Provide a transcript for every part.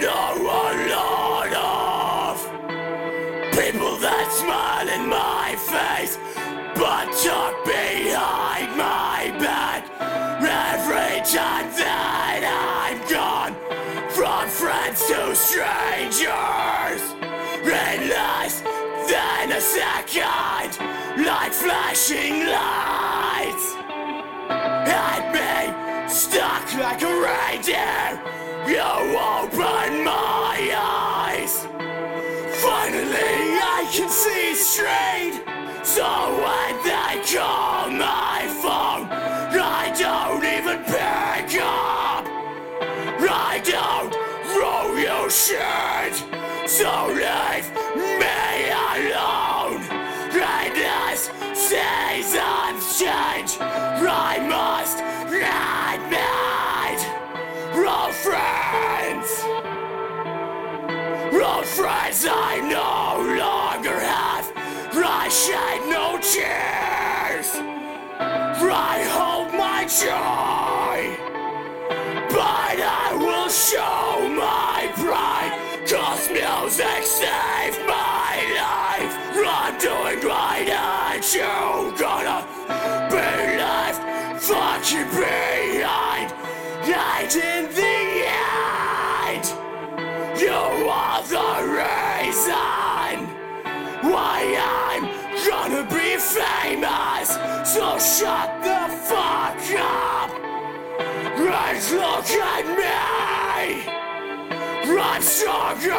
know a lot of people that smile in my face, but talk behind my back every time that I'm gone. From friends to strangers, in less than a second, like flashing lights at me, stuck like a reindeer. You open my eyes. Finally, I can see straight. So when they call my phone, I don't even pick up. I don't roll your shit. So leave friends, old friends I no longer have. I shed no tears. I hold my joy. But I will show my pride Cause music saved my life I'm doing right and you gonna be left fucking behind And in the Why I'm gonna be famous So shut the fuck up and look at me! I'm stronger!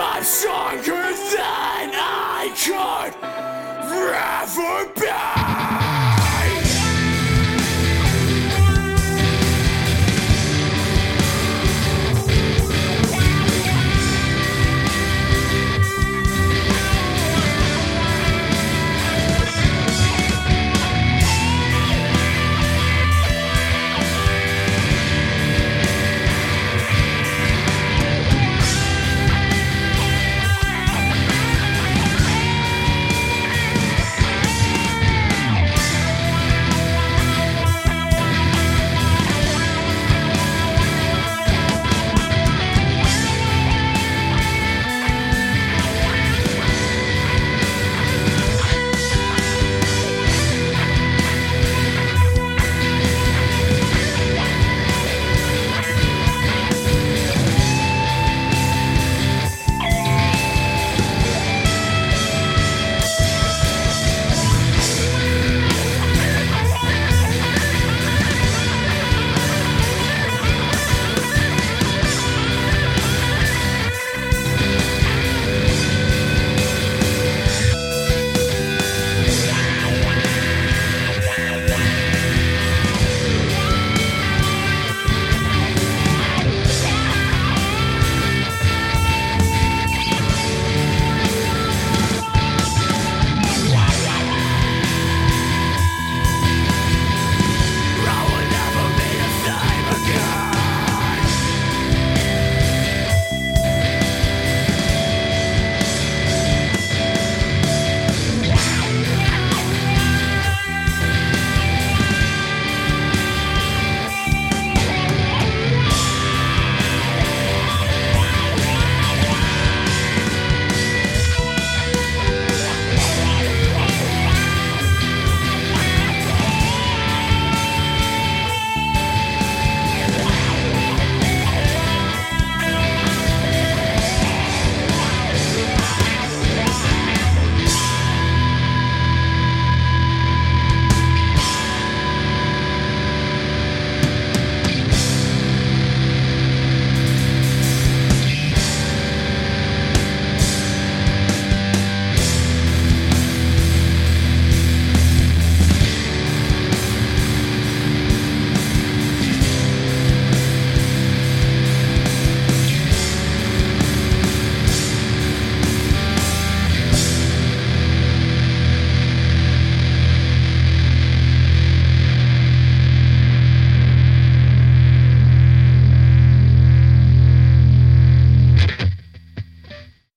I'm stronger than I could ever be!